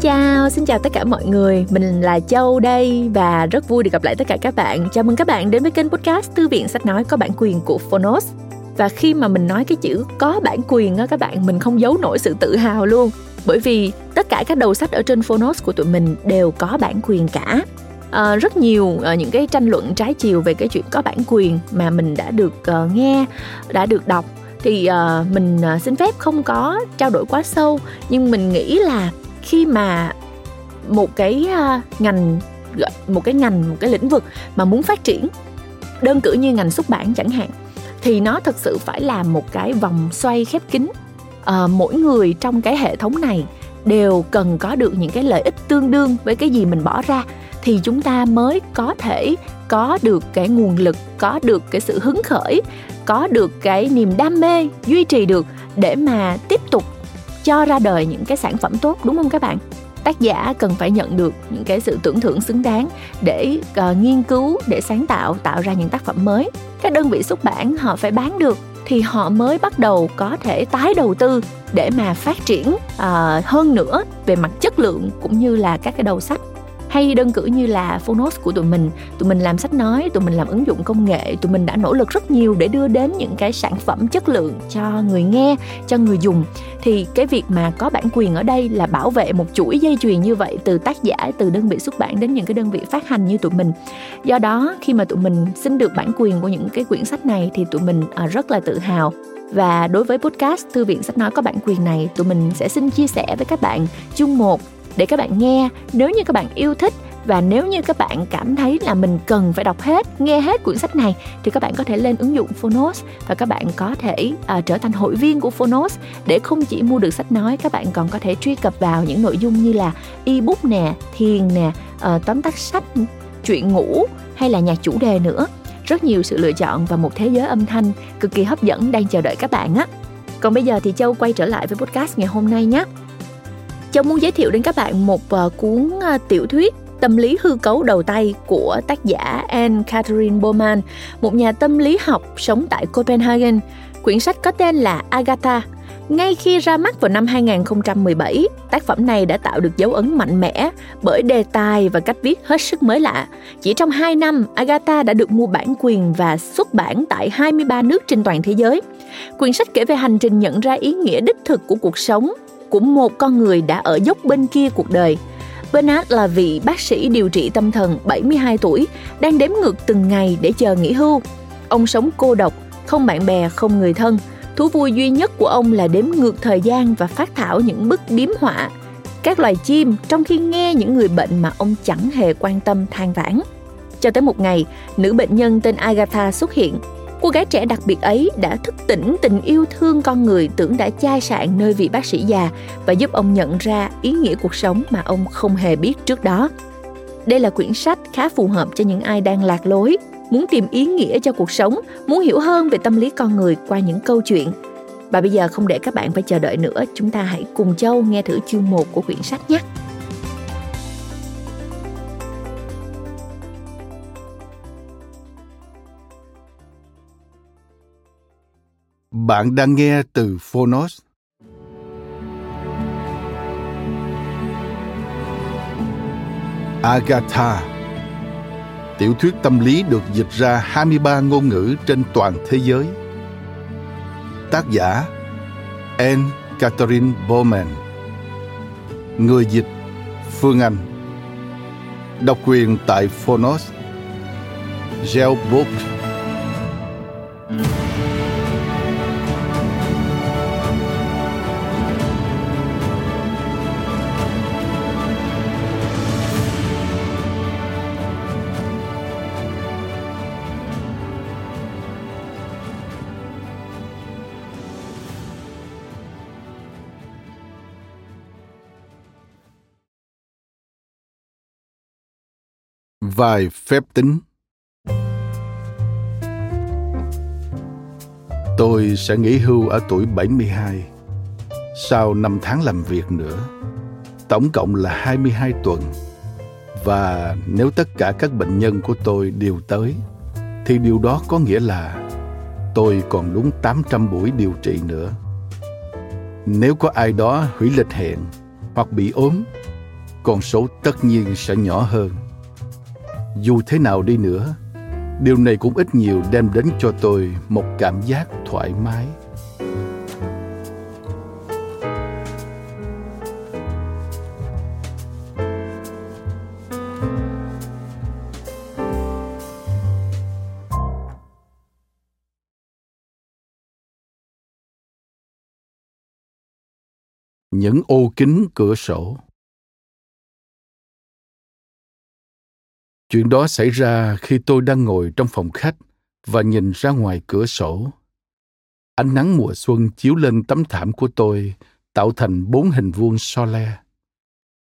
chào, xin chào tất cả mọi người. Mình là Châu đây và rất vui được gặp lại tất cả các bạn. Chào mừng các bạn đến với kênh podcast Thư viện sách nói có bản quyền của Phonos. Và khi mà mình nói cái chữ có bản quyền á các bạn, mình không giấu nổi sự tự hào luôn. Bởi vì tất cả các đầu sách ở trên Phonos của tụi mình đều có bản quyền cả. À, rất nhiều à, những cái tranh luận trái chiều về cái chuyện có bản quyền mà mình đã được à, nghe, đã được đọc thì uh, mình uh, xin phép không có trao đổi quá sâu nhưng mình nghĩ là khi mà một cái ngành một cái ngành một cái lĩnh vực mà muốn phát triển đơn cử như ngành xuất bản chẳng hạn thì nó thực sự phải làm một cái vòng xoay khép kín. À, mỗi người trong cái hệ thống này đều cần có được những cái lợi ích tương đương với cái gì mình bỏ ra thì chúng ta mới có thể có được cái nguồn lực có được cái sự hứng khởi có được cái niềm đam mê duy trì được để mà tiếp tục cho ra đời những cái sản phẩm tốt đúng không các bạn? Tác giả cần phải nhận được những cái sự tưởng thưởng xứng đáng để uh, nghiên cứu để sáng tạo tạo ra những tác phẩm mới. Các đơn vị xuất bản họ phải bán được thì họ mới bắt đầu có thể tái đầu tư để mà phát triển uh, hơn nữa về mặt chất lượng cũng như là các cái đầu sách hay đơn cử như là Phonos của tụi mình. Tụi mình làm sách nói tụi mình làm ứng dụng công nghệ tụi mình đã nỗ lực rất nhiều để đưa đến những cái sản phẩm chất lượng cho người nghe cho người dùng. Thì cái việc mà có bản quyền ở đây là bảo vệ một chuỗi dây chuyền như vậy từ tác giả từ đơn vị xuất bản đến những cái đơn vị phát hành như tụi mình. Do đó khi mà tụi mình xin được bản quyền của những cái quyển sách này thì tụi mình ờ, rất là tự hào. Và đối với podcast Thư viện Sách Nói có bản quyền này, tụi mình sẽ xin chia sẻ với các bạn. Chương 1 để các bạn nghe. Nếu như các bạn yêu thích và nếu như các bạn cảm thấy là mình cần phải đọc hết nghe hết cuốn sách này thì các bạn có thể lên ứng dụng Phonos và các bạn có thể uh, trở thành hội viên của Phonos. Để không chỉ mua được sách nói các bạn còn có thể truy cập vào những nội dung như là ebook nè thiền nè uh, tóm tắt sách chuyện ngủ hay là nhạc chủ đề nữa. Rất nhiều sự lựa chọn và một thế giới âm thanh cực kỳ hấp dẫn đang chờ đợi các bạn á. Còn bây giờ thì châu quay trở lại với podcast ngày hôm nay nhé. Châu muốn giới thiệu đến các bạn một ờ, cuốn ờ, tiểu thuyết Tâm lý hư cấu đầu tay của tác giả Anne Catherine Bowman, một nhà tâm lý học sống tại Copenhagen. Quyển sách có tên là Agatha. Ngay khi ra mắt vào năm 2017, tác phẩm này đã tạo được dấu ấn mạnh mẽ bởi đề tài và cách viết hết sức mới lạ. Chỉ trong 2 năm, Agatha đã được mua bản quyền và xuất bản tại 23 nước trên toàn thế giới. Quyển sách kể về hành trình nhận ra ý nghĩa đích thực của cuộc sống của một con người đã ở dốc bên kia cuộc đời. Bernard là vị bác sĩ điều trị tâm thần 72 tuổi, đang đếm ngược từng ngày để chờ nghỉ hưu. Ông sống cô độc, không bạn bè, không người thân. Thú vui duy nhất của ông là đếm ngược thời gian và phát thảo những bức điếm họa. Các loài chim trong khi nghe những người bệnh mà ông chẳng hề quan tâm than vãn. Cho tới một ngày, nữ bệnh nhân tên Agatha xuất hiện Cô gái trẻ đặc biệt ấy đã thức tỉnh tình yêu thương con người tưởng đã chai sạn nơi vị bác sĩ già và giúp ông nhận ra ý nghĩa cuộc sống mà ông không hề biết trước đó. Đây là quyển sách khá phù hợp cho những ai đang lạc lối, muốn tìm ý nghĩa cho cuộc sống, muốn hiểu hơn về tâm lý con người qua những câu chuyện. Và bây giờ không để các bạn phải chờ đợi nữa, chúng ta hãy cùng Châu nghe thử chương 1 của quyển sách nhé. Bạn đang nghe từ Phonos. Agatha. Tiểu thuyết tâm lý được dịch ra 23 ngôn ngữ trên toàn thế giới. Tác giả, Anne Catherine Bowman. Người dịch, Phương Anh. Độc quyền tại Phonos. Gel Book vài phép tính Tôi sẽ nghỉ hưu ở tuổi 72 sau 5 tháng làm việc nữa. Tổng cộng là 22 tuần. Và nếu tất cả các bệnh nhân của tôi đều tới, thì điều đó có nghĩa là tôi còn đúng 800 buổi điều trị nữa. Nếu có ai đó hủy lịch hẹn hoặc bị ốm con số tất nhiên sẽ nhỏ hơn. Dù thế nào đi nữa, điều này cũng ít nhiều đem đến cho tôi một cảm giác thoải mái. những ô kính cửa sổ chuyện đó xảy ra khi tôi đang ngồi trong phòng khách và nhìn ra ngoài cửa sổ. Ánh nắng mùa xuân chiếu lên tấm thảm của tôi, tạo thành bốn hình vuông so le.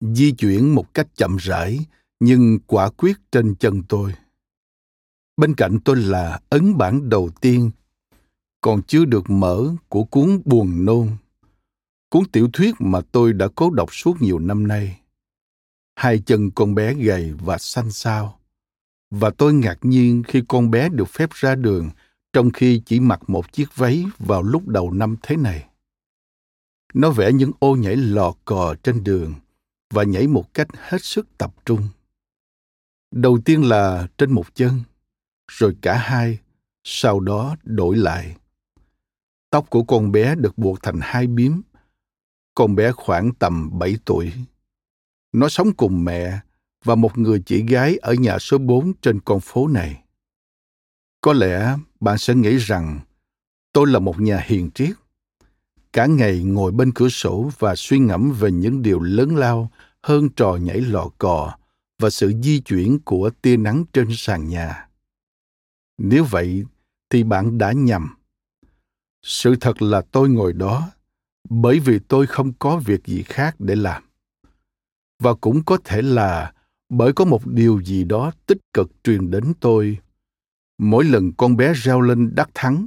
Di chuyển một cách chậm rãi, nhưng quả quyết trên chân tôi. Bên cạnh tôi là ấn bản đầu tiên, còn chưa được mở của cuốn buồn nôn. Cuốn tiểu thuyết mà tôi đã cố đọc suốt nhiều năm nay. Hai chân con bé gầy và xanh xao. Và tôi ngạc nhiên khi con bé được phép ra đường trong khi chỉ mặc một chiếc váy vào lúc đầu năm thế này. Nó vẽ những ô nhảy lò cò trên đường và nhảy một cách hết sức tập trung. Đầu tiên là trên một chân, rồi cả hai, sau đó đổi lại. Tóc của con bé được buộc thành hai bím con bé khoảng tầm 7 tuổi. Nó sống cùng mẹ và một người chị gái ở nhà số 4 trên con phố này. Có lẽ bạn sẽ nghĩ rằng tôi là một nhà hiền triết. Cả ngày ngồi bên cửa sổ và suy ngẫm về những điều lớn lao hơn trò nhảy lò cò và sự di chuyển của tia nắng trên sàn nhà. Nếu vậy thì bạn đã nhầm. Sự thật là tôi ngồi đó bởi vì tôi không có việc gì khác để làm và cũng có thể là bởi có một điều gì đó tích cực truyền đến tôi. Mỗi lần con bé reo lên đắc thắng,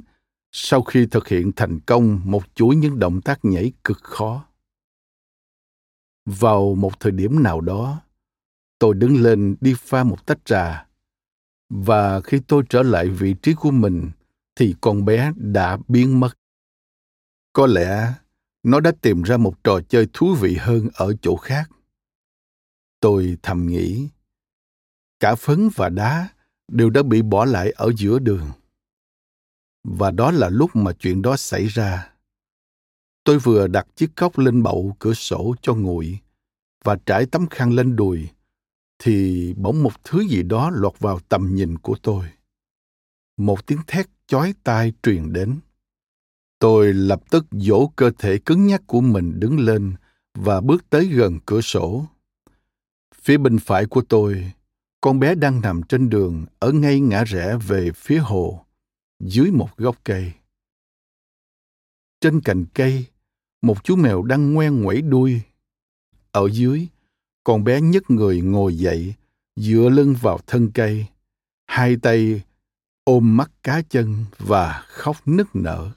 sau khi thực hiện thành công một chuỗi những động tác nhảy cực khó. Vào một thời điểm nào đó, tôi đứng lên đi pha một tách trà. Và khi tôi trở lại vị trí của mình, thì con bé đã biến mất. Có lẽ nó đã tìm ra một trò chơi thú vị hơn ở chỗ khác tôi thầm nghĩ, cả phấn và đá đều đã bị bỏ lại ở giữa đường. Và đó là lúc mà chuyện đó xảy ra. Tôi vừa đặt chiếc cốc lên bậu cửa sổ cho nguội và trải tấm khăn lên đùi, thì bỗng một thứ gì đó lọt vào tầm nhìn của tôi. Một tiếng thét chói tai truyền đến. Tôi lập tức dỗ cơ thể cứng nhắc của mình đứng lên và bước tới gần cửa sổ phía bên phải của tôi, con bé đang nằm trên đường ở ngay ngã rẽ về phía hồ, dưới một gốc cây. Trên cành cây, một chú mèo đang ngoen ngoẩy đuôi. Ở dưới, con bé nhấc người ngồi dậy, dựa lưng vào thân cây. Hai tay ôm mắt cá chân và khóc nức nở.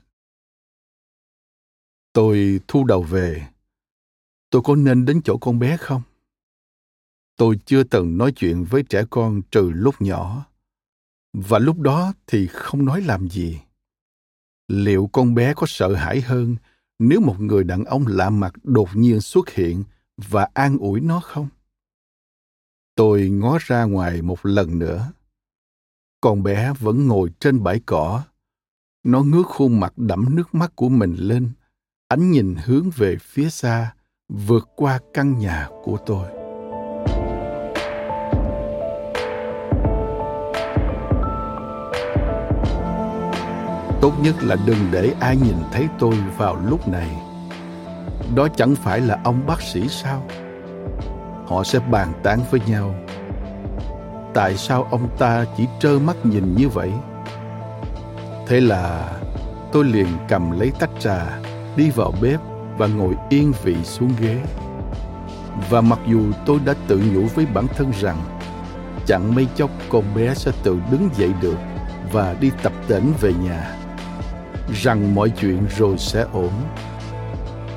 Tôi thu đầu về. Tôi có nên đến chỗ con bé không? Tôi chưa từng nói chuyện với trẻ con trừ lúc nhỏ. Và lúc đó thì không nói làm gì. Liệu con bé có sợ hãi hơn nếu một người đàn ông lạ mặt đột nhiên xuất hiện và an ủi nó không? Tôi ngó ra ngoài một lần nữa. Con bé vẫn ngồi trên bãi cỏ. Nó ngước khuôn mặt đẫm nước mắt của mình lên. Ánh nhìn hướng về phía xa, vượt qua căn nhà của tôi. Tốt nhất là đừng để ai nhìn thấy tôi vào lúc này. Đó chẳng phải là ông bác sĩ sao? Họ sẽ bàn tán với nhau. Tại sao ông ta chỉ trơ mắt nhìn như vậy? Thế là tôi liền cầm lấy tách trà, đi vào bếp và ngồi yên vị xuống ghế. Và mặc dù tôi đã tự nhủ với bản thân rằng chẳng mấy chốc con bé sẽ tự đứng dậy được và đi tập tễnh về nhà rằng mọi chuyện rồi sẽ ổn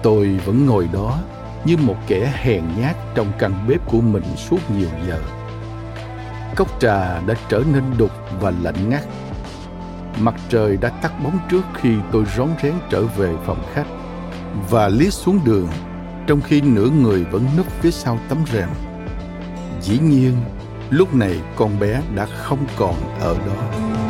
tôi vẫn ngồi đó như một kẻ hèn nhát trong căn bếp của mình suốt nhiều giờ cốc trà đã trở nên đục và lạnh ngắt Mặt trời đã tắt bóng trước khi tôi rón rén trở về phòng khách và liếc xuống đường trong khi nửa người vẫn núp phía sau tấm rèm. Dĩ nhiên, lúc này con bé đã không còn ở đó.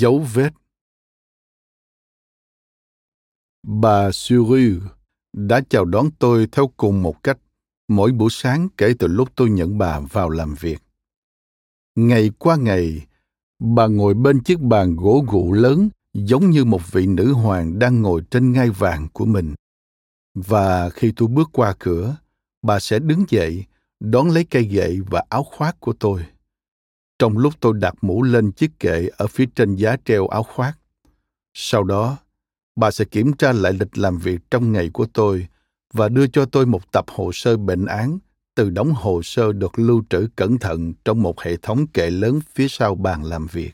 Dấu vết bà Suru đã chào đón tôi theo cùng một cách mỗi buổi sáng kể từ lúc tôi nhận bà vào làm việc. Ngày qua ngày, bà ngồi bên chiếc bàn gỗ gụ lớn giống như một vị nữ hoàng đang ngồi trên ngai vàng của mình. Và khi tôi bước qua cửa, bà sẽ đứng dậy, đón lấy cây gậy và áo khoác của tôi trong lúc tôi đặt mũ lên chiếc kệ ở phía trên giá treo áo khoác. Sau đó, bà sẽ kiểm tra lại lịch làm việc trong ngày của tôi và đưa cho tôi một tập hồ sơ bệnh án từ đóng hồ sơ được lưu trữ cẩn thận trong một hệ thống kệ lớn phía sau bàn làm việc.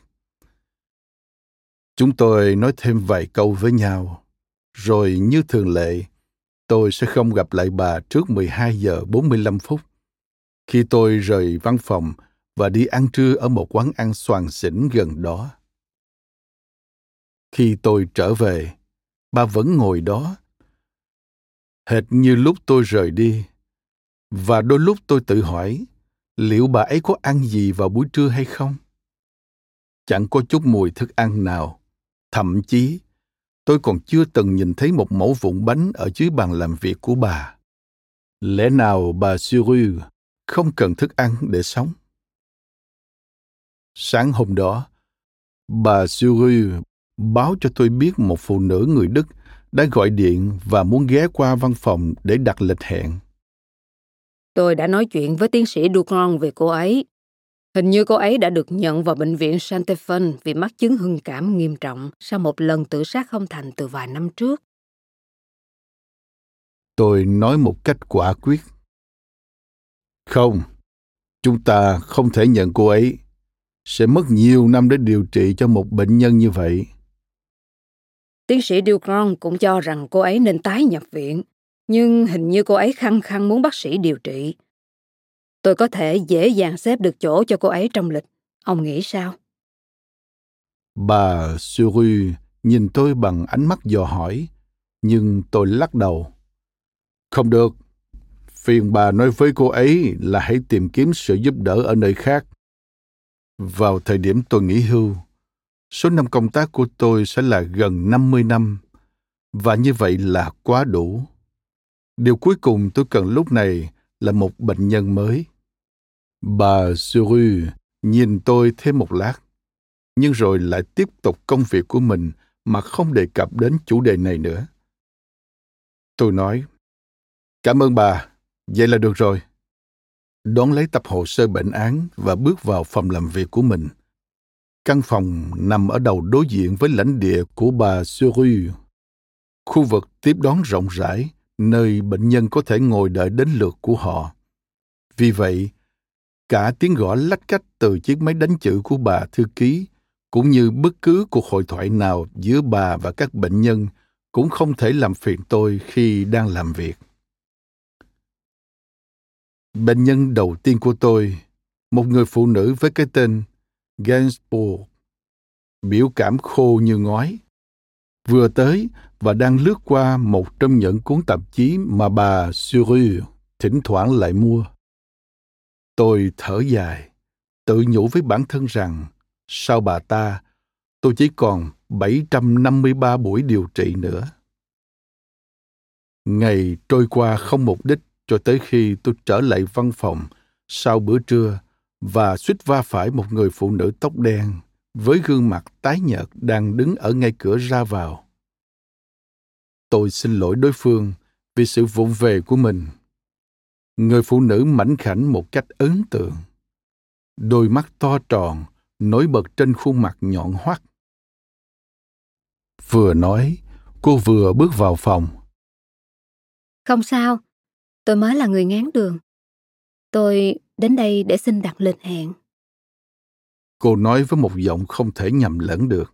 Chúng tôi nói thêm vài câu với nhau, rồi như thường lệ, tôi sẽ không gặp lại bà trước 12 giờ 45 phút. Khi tôi rời văn phòng và đi ăn trưa ở một quán ăn xoàn xỉn gần đó. Khi tôi trở về, bà vẫn ngồi đó, hệt như lúc tôi rời đi. Và đôi lúc tôi tự hỏi, liệu bà ấy có ăn gì vào buổi trưa hay không? Chẳng có chút mùi thức ăn nào. Thậm chí, tôi còn chưa từng nhìn thấy một mẫu vụn bánh ở dưới bàn làm việc của bà. Lẽ nào bà Suru không cần thức ăn để sống? Sáng hôm đó, bà Suru báo cho tôi biết một phụ nữ người Đức đã gọi điện và muốn ghé qua văn phòng để đặt lịch hẹn. Tôi đã nói chuyện với tiến sĩ Dugron về cô ấy. Hình như cô ấy đã được nhận vào bệnh viện Santefan vì mắc chứng hưng cảm nghiêm trọng sau một lần tự sát không thành từ vài năm trước. Tôi nói một cách quả quyết. Không, chúng ta không thể nhận cô ấy sẽ mất nhiều năm để điều trị cho một bệnh nhân như vậy. Tiến sĩ Dugron cũng cho rằng cô ấy nên tái nhập viện, nhưng hình như cô ấy khăng khăng muốn bác sĩ điều trị. Tôi có thể dễ dàng xếp được chỗ cho cô ấy trong lịch. Ông nghĩ sao? Bà Suru nhìn tôi bằng ánh mắt dò hỏi, nhưng tôi lắc đầu. Không được. Phiền bà nói với cô ấy là hãy tìm kiếm sự giúp đỡ ở nơi khác. Vào thời điểm tôi nghỉ hưu, số năm công tác của tôi sẽ là gần 50 năm, và như vậy là quá đủ. Điều cuối cùng tôi cần lúc này là một bệnh nhân mới. Bà Suru nhìn tôi thêm một lát, nhưng rồi lại tiếp tục công việc của mình mà không đề cập đến chủ đề này nữa. Tôi nói, cảm ơn bà, vậy là được rồi đón lấy tập hồ sơ bệnh án và bước vào phòng làm việc của mình. Căn phòng nằm ở đầu đối diện với lãnh địa của bà Suru. Khu vực tiếp đón rộng rãi, nơi bệnh nhân có thể ngồi đợi đến lượt của họ. Vì vậy, cả tiếng gõ lách cách từ chiếc máy đánh chữ của bà thư ký, cũng như bất cứ cuộc hội thoại nào giữa bà và các bệnh nhân cũng không thể làm phiền tôi khi đang làm việc. Bệnh nhân đầu tiên của tôi, một người phụ nữ với cái tên Gainsbourg, biểu cảm khô như ngói, vừa tới và đang lướt qua một trong những cuốn tạp chí mà bà Suru thỉnh thoảng lại mua. Tôi thở dài, tự nhủ với bản thân rằng sau bà ta, tôi chỉ còn 753 buổi điều trị nữa. Ngày trôi qua không mục đích cho tới khi tôi trở lại văn phòng sau bữa trưa và suýt va phải một người phụ nữ tóc đen với gương mặt tái nhợt đang đứng ở ngay cửa ra vào. Tôi xin lỗi đối phương vì sự vụng về của mình. Người phụ nữ mảnh khảnh một cách ấn tượng. Đôi mắt to tròn, nổi bật trên khuôn mặt nhọn hoắt. Vừa nói, cô vừa bước vào phòng. Không sao, tôi mới là người ngán đường. Tôi đến đây để xin đặt lịch hẹn. Cô nói với một giọng không thể nhầm lẫn được.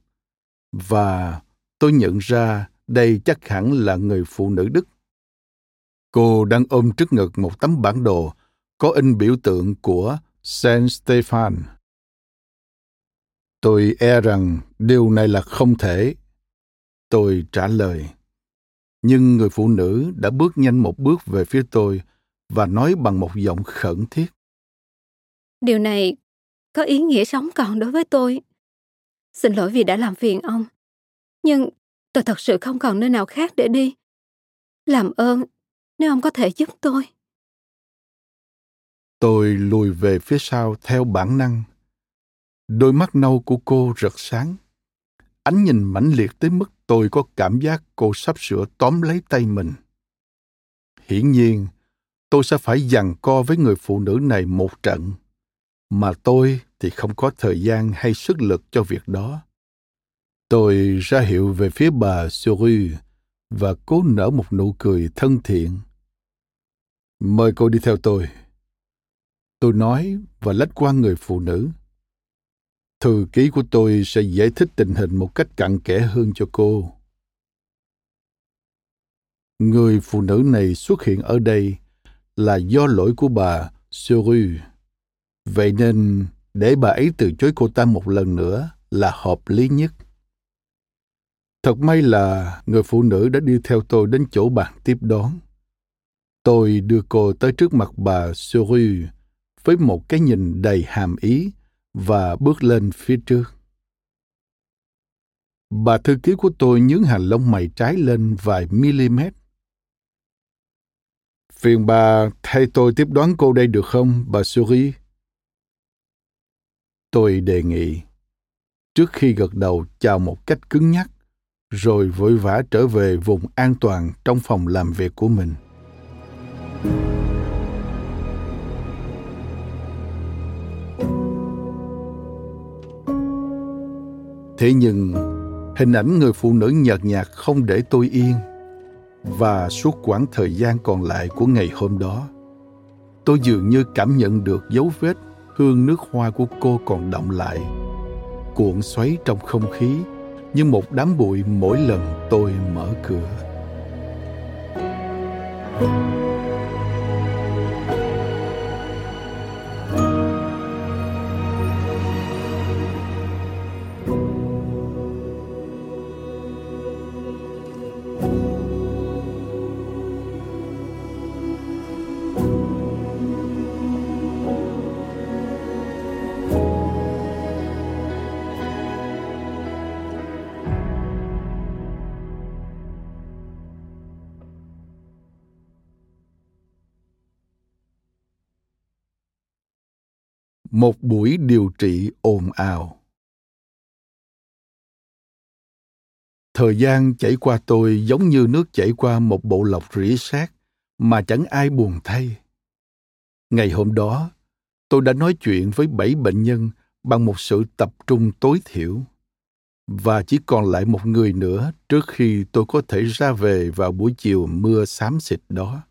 Và tôi nhận ra đây chắc hẳn là người phụ nữ Đức. Cô đang ôm trước ngực một tấm bản đồ có in biểu tượng của Saint stefan Tôi e rằng điều này là không thể. Tôi trả lời. Nhưng người phụ nữ đã bước nhanh một bước về phía tôi và nói bằng một giọng khẩn thiết. Điều này có ý nghĩa sống còn đối với tôi. Xin lỗi vì đã làm phiền ông. Nhưng tôi thật sự không còn nơi nào khác để đi. Làm ơn, nếu ông có thể giúp tôi. Tôi lùi về phía sau theo bản năng. Đôi mắt nâu của cô rực sáng. Ánh nhìn mãnh liệt tới mức tôi có cảm giác cô sắp sửa tóm lấy tay mình. Hiển nhiên, tôi sẽ phải giằng co với người phụ nữ này một trận. Mà tôi thì không có thời gian hay sức lực cho việc đó. Tôi ra hiệu về phía bà Suri và cố nở một nụ cười thân thiện. Mời cô đi theo tôi. Tôi nói và lách qua người phụ nữ. Thư ký của tôi sẽ giải thích tình hình một cách cặn kẽ hơn cho cô. Người phụ nữ này xuất hiện ở đây là do lỗi của bà Suru. Vậy nên, để bà ấy từ chối cô ta một lần nữa là hợp lý nhất. Thật may là người phụ nữ đã đi theo tôi đến chỗ bàn tiếp đón. Tôi đưa cô tới trước mặt bà Suru với một cái nhìn đầy hàm ý và bước lên phía trước. Bà thư ký của tôi nhướng hàng lông mày trái lên vài mm. Phiền bà thay tôi tiếp đoán cô đây được không, bà Suri? Tôi đề nghị. Trước khi gật đầu chào một cách cứng nhắc, rồi vội vã trở về vùng an toàn trong phòng làm việc của mình. Thế nhưng, hình ảnh người phụ nữ nhợt nhạt không để tôi yên. Và suốt quãng thời gian còn lại của ngày hôm đó, tôi dường như cảm nhận được dấu vết hương nước hoa của cô còn động lại, cuộn xoáy trong không khí như một đám bụi mỗi lần tôi mở cửa. Thời gian chảy qua tôi giống như nước chảy qua một bộ lọc rỉ sét mà chẳng ai buồn thay ngày hôm đó, tôi đã nói chuyện với bảy bệnh nhân bằng một sự tập trung tối thiểu và chỉ còn lại một người nữa trước khi tôi có thể ra về vào buổi chiều mưa xám xịt đó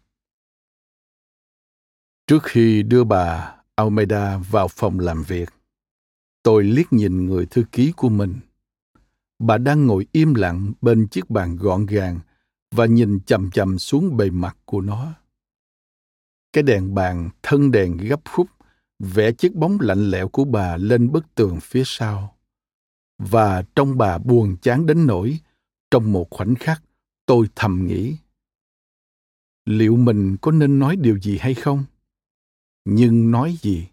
trước khi đưa bà Almeida vào phòng làm việc. Tôi liếc nhìn người thư ký của mình. Bà đang ngồi im lặng bên chiếc bàn gọn gàng và nhìn chầm chầm xuống bề mặt của nó. Cái đèn bàn thân đèn gấp khúc vẽ chiếc bóng lạnh lẽo của bà lên bức tường phía sau. Và trong bà buồn chán đến nỗi, trong một khoảnh khắc, tôi thầm nghĩ. Liệu mình có nên nói điều gì hay không? nhưng nói gì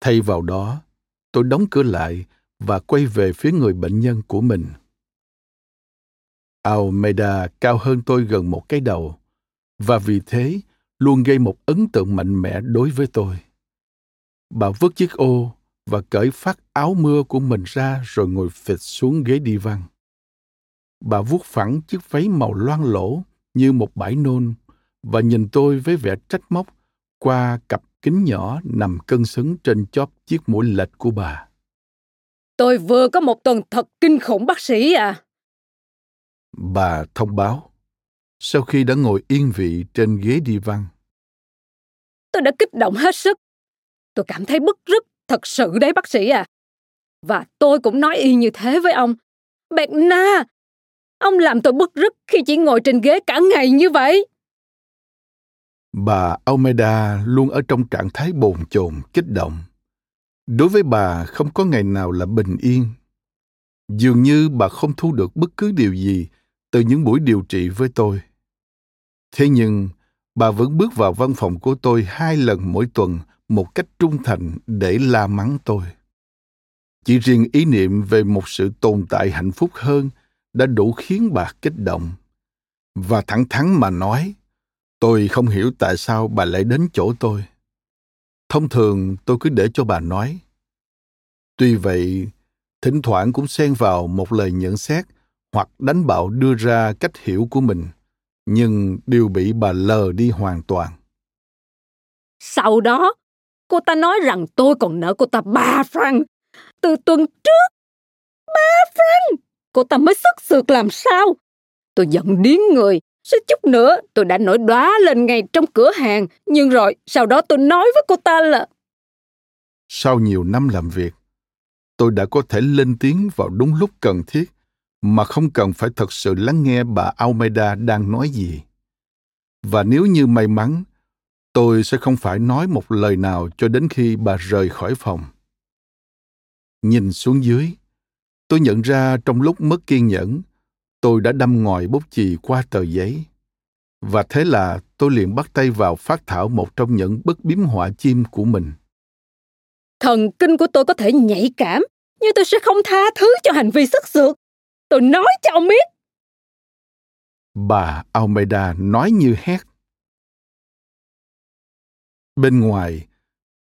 thay vào đó tôi đóng cửa lại và quay về phía người bệnh nhân của mình. Almeida cao hơn tôi gần một cái đầu, và vì thế luôn gây một ấn tượng mạnh mẽ đối với tôi. Bà vứt chiếc ô và cởi phát áo mưa của mình ra rồi ngồi phịch xuống ghế đi văn bà vuốt phẳng chiếc váy màu loang lỗ như một bãi nôn và nhìn tôi với vẻ trách móc qua cặp kính nhỏ nằm cân xứng trên chóp chiếc mũi lệch của bà. Tôi vừa có một tuần thật kinh khủng bác sĩ à. Bà thông báo, sau khi đã ngồi yên vị trên ghế đi văn. Tôi đã kích động hết sức. Tôi cảm thấy bức rứt thật sự đấy bác sĩ à. Và tôi cũng nói y như thế với ông. Bẹt na, ông làm tôi bức rứt khi chỉ ngồi trên ghế cả ngày như vậy. Bà Almeida luôn ở trong trạng thái bồn chồn, kích động. Đối với bà không có ngày nào là bình yên. Dường như bà không thu được bất cứ điều gì từ những buổi điều trị với tôi. Thế nhưng, bà vẫn bước vào văn phòng của tôi hai lần mỗi tuần một cách trung thành để la mắng tôi. Chỉ riêng ý niệm về một sự tồn tại hạnh phúc hơn đã đủ khiến bà kích động. Và thẳng thắn mà nói, tôi không hiểu tại sao bà lại đến chỗ tôi. Thông thường tôi cứ để cho bà nói. Tuy vậy, thỉnh thoảng cũng xen vào một lời nhận xét hoặc đánh bạo đưa ra cách hiểu của mình, nhưng đều bị bà lờ đi hoàn toàn. Sau đó, cô ta nói rằng tôi còn nợ cô ta ba franc từ tuần trước. Ba franc! Cô ta mới sức sượt làm sao? Tôi giận điếng người. Suýt chút nữa tôi đã nổi đóa lên ngay trong cửa hàng. Nhưng rồi sau đó tôi nói với cô ta là... Sau nhiều năm làm việc, tôi đã có thể lên tiếng vào đúng lúc cần thiết mà không cần phải thật sự lắng nghe bà Almeida đang nói gì. Và nếu như may mắn, tôi sẽ không phải nói một lời nào cho đến khi bà rời khỏi phòng. Nhìn xuống dưới, tôi nhận ra trong lúc mất kiên nhẫn, tôi đã đâm ngòi bút chì qua tờ giấy. Và thế là tôi liền bắt tay vào phát thảo một trong những bức biếm họa chim của mình. Thần kinh của tôi có thể nhạy cảm, nhưng tôi sẽ không tha thứ cho hành vi sức sượt. Tôi nói cho ông biết. Bà Almeida nói như hét. Bên ngoài,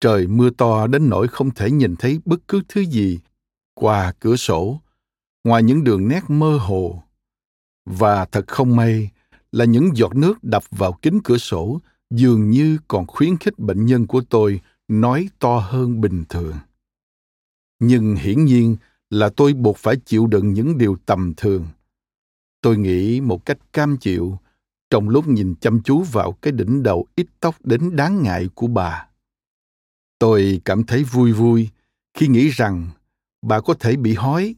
trời mưa to đến nỗi không thể nhìn thấy bất cứ thứ gì qua cửa sổ, ngoài những đường nét mơ hồ. Và thật không may là những giọt nước đập vào kính cửa sổ dường như còn khuyến khích bệnh nhân của tôi nói to hơn bình thường. Nhưng hiển nhiên là tôi buộc phải chịu đựng những điều tầm thường. Tôi nghĩ một cách cam chịu trong lúc nhìn chăm chú vào cái đỉnh đầu ít tóc đến đáng ngại của bà. Tôi cảm thấy vui vui khi nghĩ rằng bà có thể bị hói.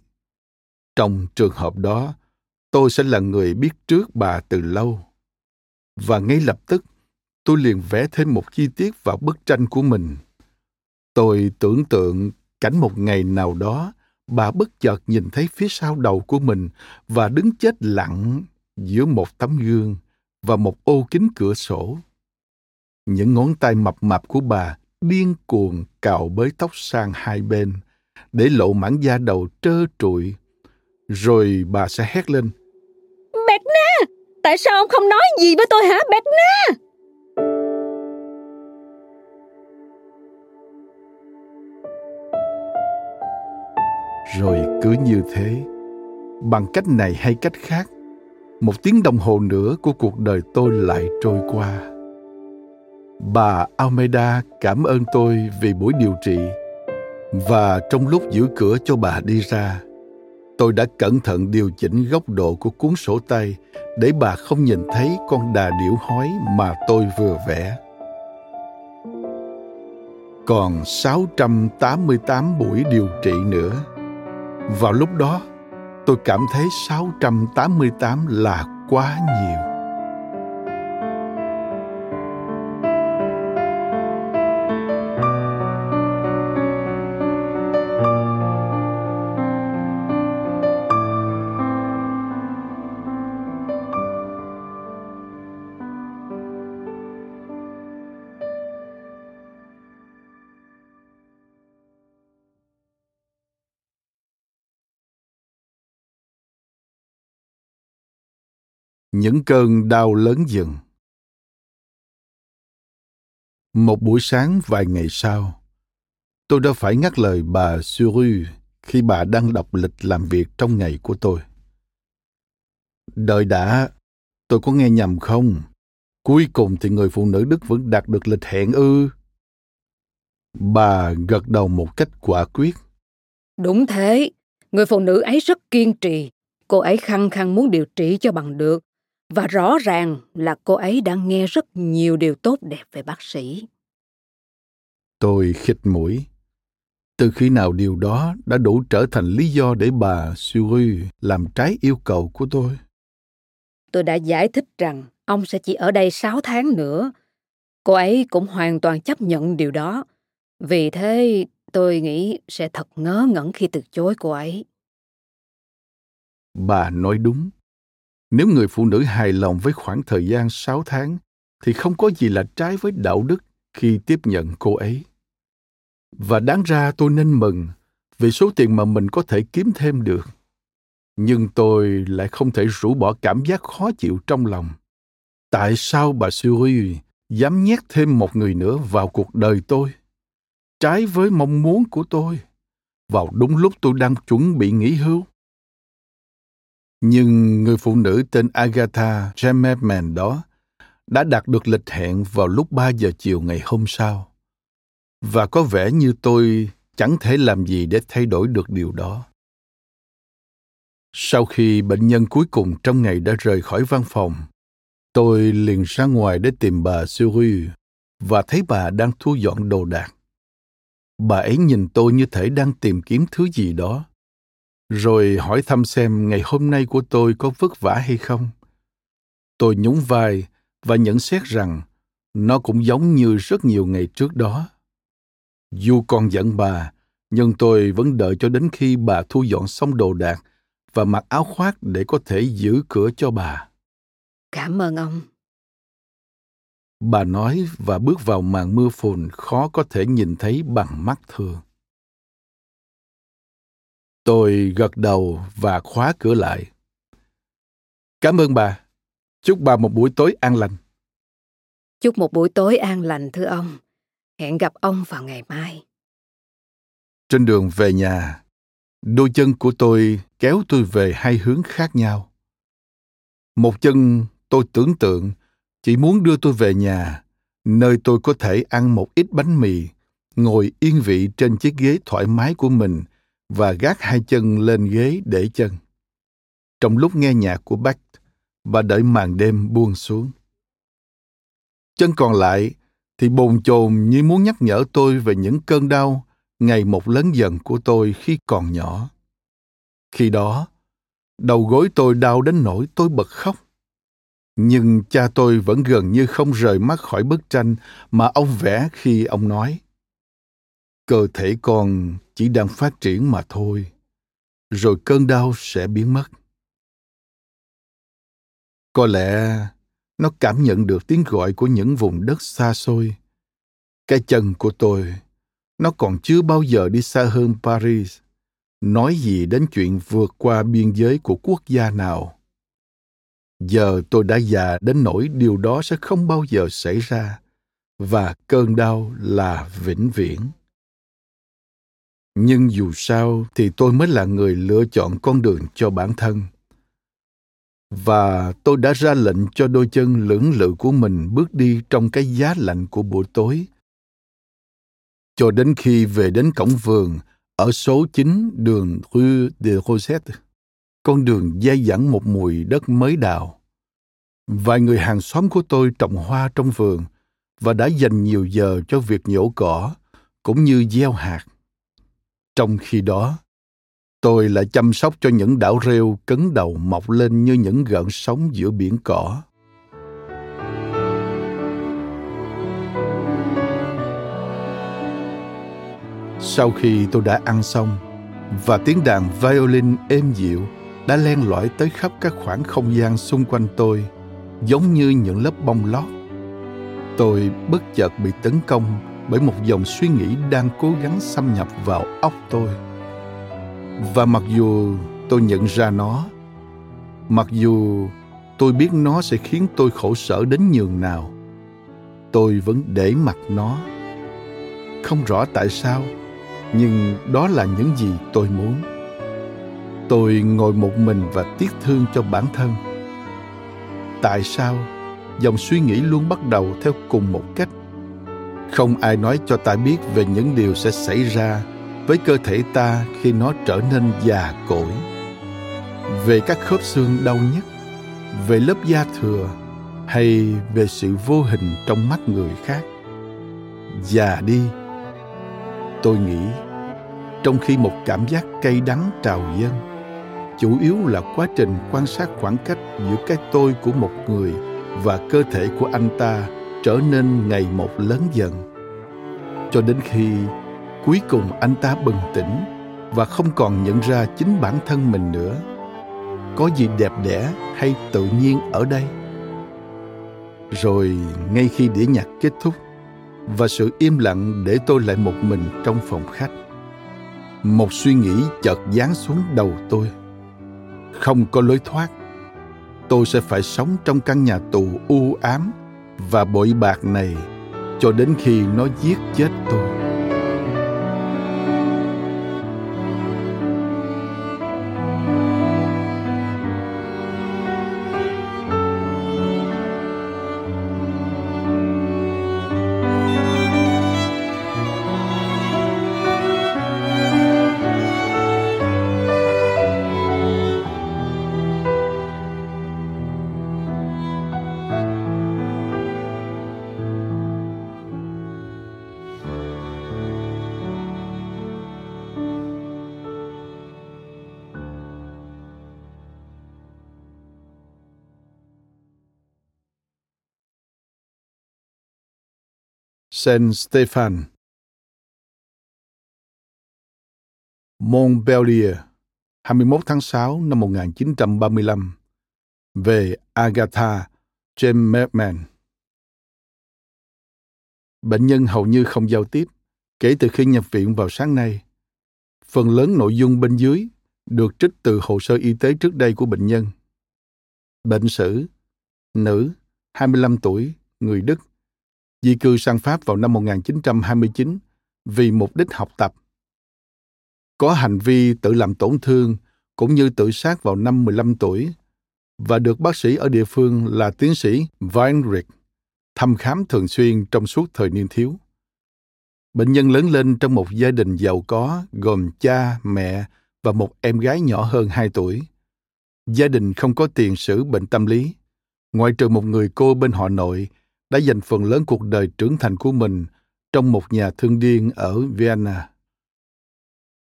Trong trường hợp đó, tôi sẽ là người biết trước bà từ lâu. Và ngay lập tức, tôi liền vẽ thêm một chi tiết vào bức tranh của mình. Tôi tưởng tượng cảnh một ngày nào đó, bà bất chợt nhìn thấy phía sau đầu của mình và đứng chết lặng giữa một tấm gương và một ô kính cửa sổ. Những ngón tay mập mạp của bà điên cuồng cào bới tóc sang hai bên, để lộ mảng da đầu trơ trụi. Rồi bà sẽ hét lên. Tại sao ông không nói gì với tôi hả Bẹt na? Rồi cứ như thế, bằng cách này hay cách khác, một tiếng đồng hồ nữa của cuộc đời tôi lại trôi qua. Bà Almeida cảm ơn tôi vì buổi điều trị và trong lúc giữ cửa cho bà đi ra, tôi đã cẩn thận điều chỉnh góc độ của cuốn sổ tay để bà không nhìn thấy con đà điểu hói mà tôi vừa vẽ. Còn 688 buổi điều trị nữa. Vào lúc đó, tôi cảm thấy 688 là quá nhiều. Những cơn đau lớn dần một buổi sáng vài ngày sau tôi đã phải ngắt lời bà Suru khi bà đang đọc lịch làm việc trong ngày của tôi đợi đã tôi có nghe nhầm không cuối cùng thì người phụ nữ đức vẫn đạt được lịch hẹn ư Bà gật đầu một cách quả quyết. Đúng thế, người phụ nữ ấy rất kiên trì. Cô ấy khăng khăng muốn điều trị cho bằng được. Và rõ ràng là cô ấy đã nghe rất nhiều điều tốt đẹp về bác sĩ. Tôi khịt mũi. Từ khi nào điều đó đã đủ trở thành lý do để bà Suri làm trái yêu cầu của tôi? Tôi đã giải thích rằng ông sẽ chỉ ở đây 6 tháng nữa. Cô ấy cũng hoàn toàn chấp nhận điều đó. Vì thế, tôi nghĩ sẽ thật ngớ ngẩn khi từ chối cô ấy. Bà nói đúng. Nếu người phụ nữ hài lòng với khoảng thời gian 6 tháng, thì không có gì là trái với đạo đức khi tiếp nhận cô ấy. Và đáng ra tôi nên mừng vì số tiền mà mình có thể kiếm thêm được. Nhưng tôi lại không thể rũ bỏ cảm giác khó chịu trong lòng. Tại sao bà Suri dám nhét thêm một người nữa vào cuộc đời tôi? Trái với mong muốn của tôi, vào đúng lúc tôi đang chuẩn bị nghỉ hưu. Nhưng người phụ nữ tên Agatha Jemmerman đó đã đạt được lịch hẹn vào lúc 3 giờ chiều ngày hôm sau. Và có vẻ như tôi chẳng thể làm gì để thay đổi được điều đó. Sau khi bệnh nhân cuối cùng trong ngày đã rời khỏi văn phòng, tôi liền ra ngoài để tìm bà Suri và thấy bà đang thu dọn đồ đạc. Bà ấy nhìn tôi như thể đang tìm kiếm thứ gì đó rồi hỏi thăm xem ngày hôm nay của tôi có vất vả hay không. Tôi nhún vai và nhận xét rằng nó cũng giống như rất nhiều ngày trước đó. Dù còn giận bà nhưng tôi vẫn đợi cho đến khi bà thu dọn xong đồ đạc và mặc áo khoác để có thể giữ cửa cho bà. Cảm ơn ông. Bà nói và bước vào màn mưa phùn khó có thể nhìn thấy bằng mắt thường Tôi gật đầu và khóa cửa lại. Cảm ơn bà. Chúc bà một buổi tối an lành. Chúc một buổi tối an lành thưa ông. Hẹn gặp ông vào ngày mai. Trên đường về nhà, đôi chân của tôi kéo tôi về hai hướng khác nhau. Một chân tôi tưởng tượng chỉ muốn đưa tôi về nhà, nơi tôi có thể ăn một ít bánh mì, ngồi yên vị trên chiếc ghế thoải mái của mình – và gác hai chân lên ghế để chân. Trong lúc nghe nhạc của Bach và đợi màn đêm buông xuống. Chân còn lại thì bồn chồn như muốn nhắc nhở tôi về những cơn đau ngày một lớn dần của tôi khi còn nhỏ. Khi đó, đầu gối tôi đau đến nỗi tôi bật khóc. Nhưng cha tôi vẫn gần như không rời mắt khỏi bức tranh mà ông vẽ khi ông nói cơ thể con chỉ đang phát triển mà thôi, rồi cơn đau sẽ biến mất. Có lẽ nó cảm nhận được tiếng gọi của những vùng đất xa xôi. Cái chân của tôi, nó còn chưa bao giờ đi xa hơn paris, nói gì đến chuyện vượt qua biên giới của quốc gia nào. Giờ tôi đã già đến nỗi điều đó sẽ không bao giờ xảy ra, và cơn đau là vĩnh viễn nhưng dù sao thì tôi mới là người lựa chọn con đường cho bản thân. Và tôi đã ra lệnh cho đôi chân lưỡng lự của mình bước đi trong cái giá lạnh của buổi tối. Cho đến khi về đến cổng vườn ở số 9 đường Rue de Rosette, con đường dai dẳng một mùi đất mới đào. Vài người hàng xóm của tôi trồng hoa trong vườn và đã dành nhiều giờ cho việc nhổ cỏ cũng như gieo hạt trong khi đó, tôi lại chăm sóc cho những đảo rêu cấn đầu mọc lên như những gợn sóng giữa biển cỏ. Sau khi tôi đã ăn xong và tiếng đàn violin êm dịu đã len lỏi tới khắp các khoảng không gian xung quanh tôi, giống như những lớp bông lót, tôi bất chợt bị tấn công bởi một dòng suy nghĩ đang cố gắng xâm nhập vào óc tôi. Và mặc dù tôi nhận ra nó, mặc dù tôi biết nó sẽ khiến tôi khổ sở đến nhường nào, tôi vẫn để mặc nó. Không rõ tại sao, nhưng đó là những gì tôi muốn. Tôi ngồi một mình và tiếc thương cho bản thân. Tại sao dòng suy nghĩ luôn bắt đầu theo cùng một cách? Không ai nói cho ta biết về những điều sẽ xảy ra với cơ thể ta khi nó trở nên già cỗi. Về các khớp xương đau nhất, về lớp da thừa, hay về sự vô hình trong mắt người khác. Già đi, tôi nghĩ, trong khi một cảm giác cay đắng trào dâng, chủ yếu là quá trình quan sát khoảng cách giữa cái tôi của một người và cơ thể của anh ta trở nên ngày một lớn dần. Cho đến khi cuối cùng anh ta bừng tỉnh và không còn nhận ra chính bản thân mình nữa. Có gì đẹp đẽ hay tự nhiên ở đây? Rồi ngay khi đĩa nhạc kết thúc và sự im lặng để tôi lại một mình trong phòng khách, một suy nghĩ chợt giáng xuống đầu tôi. Không có lối thoát, tôi sẽ phải sống trong căn nhà tù u ám và bội bạc này cho đến khi nó giết chết tôi. Saint Stephen Montpellier 21 tháng 6 năm 1935 về Agatha James Merman Bệnh nhân hầu như không giao tiếp kể từ khi nhập viện vào sáng nay. Phần lớn nội dung bên dưới được trích từ hồ sơ y tế trước đây của bệnh nhân. Bệnh sử, nữ, 25 tuổi, người Đức, di cư sang Pháp vào năm 1929 vì mục đích học tập. Có hành vi tự làm tổn thương cũng như tự sát vào năm 15 tuổi và được bác sĩ ở địa phương là tiến sĩ Weinrich thăm khám thường xuyên trong suốt thời niên thiếu. Bệnh nhân lớn lên trong một gia đình giàu có gồm cha, mẹ và một em gái nhỏ hơn 2 tuổi. Gia đình không có tiền sử bệnh tâm lý, ngoại trừ một người cô bên họ nội đã dành phần lớn cuộc đời trưởng thành của mình trong một nhà thương điên ở Vienna.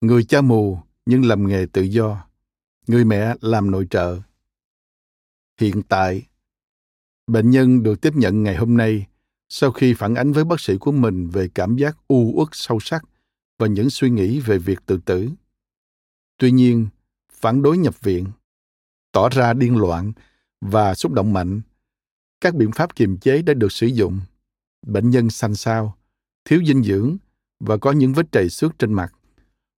Người cha mù nhưng làm nghề tự do. Người mẹ làm nội trợ. Hiện tại, bệnh nhân được tiếp nhận ngày hôm nay sau khi phản ánh với bác sĩ của mình về cảm giác u uất sâu sắc và những suy nghĩ về việc tự tử. Tuy nhiên, phản đối nhập viện, tỏ ra điên loạn và xúc động mạnh các biện pháp kiềm chế đã được sử dụng. Bệnh nhân xanh xao, thiếu dinh dưỡng và có những vết trầy xước trên mặt.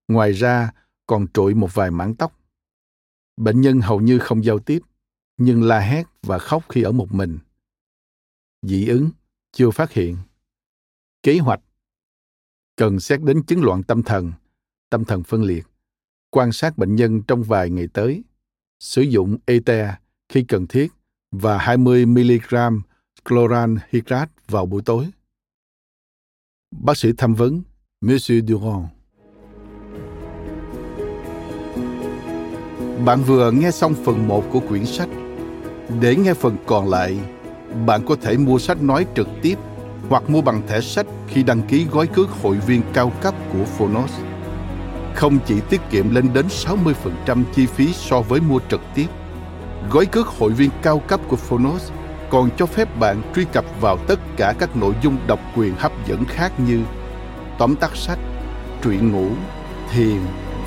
Ngoài ra, còn trụi một vài mảng tóc. Bệnh nhân hầu như không giao tiếp, nhưng la hét và khóc khi ở một mình. Dị ứng, chưa phát hiện. Kế hoạch cần xét đến chứng loạn tâm thần, tâm thần phân liệt, quan sát bệnh nhân trong vài ngày tới, sử dụng ETA khi cần thiết và 20 mg chloran hydrat vào buổi tối. Bác sĩ tham vấn Monsieur Durand. Bạn vừa nghe xong phần 1 của quyển sách. Để nghe phần còn lại, bạn có thể mua sách nói trực tiếp hoặc mua bằng thẻ sách khi đăng ký gói cước hội viên cao cấp của Phonos. Không chỉ tiết kiệm lên đến 60% chi phí so với mua trực tiếp, Gói cước hội viên cao cấp của Phonos còn cho phép bạn truy cập vào tất cả các nội dung độc quyền hấp dẫn khác như tóm tắt sách, truyện ngủ, thiền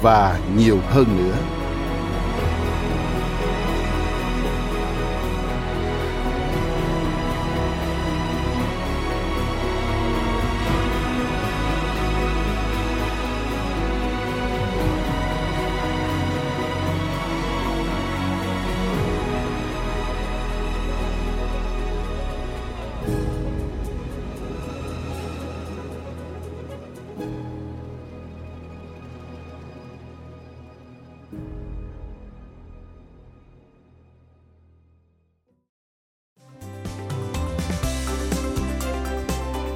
và nhiều hơn nữa.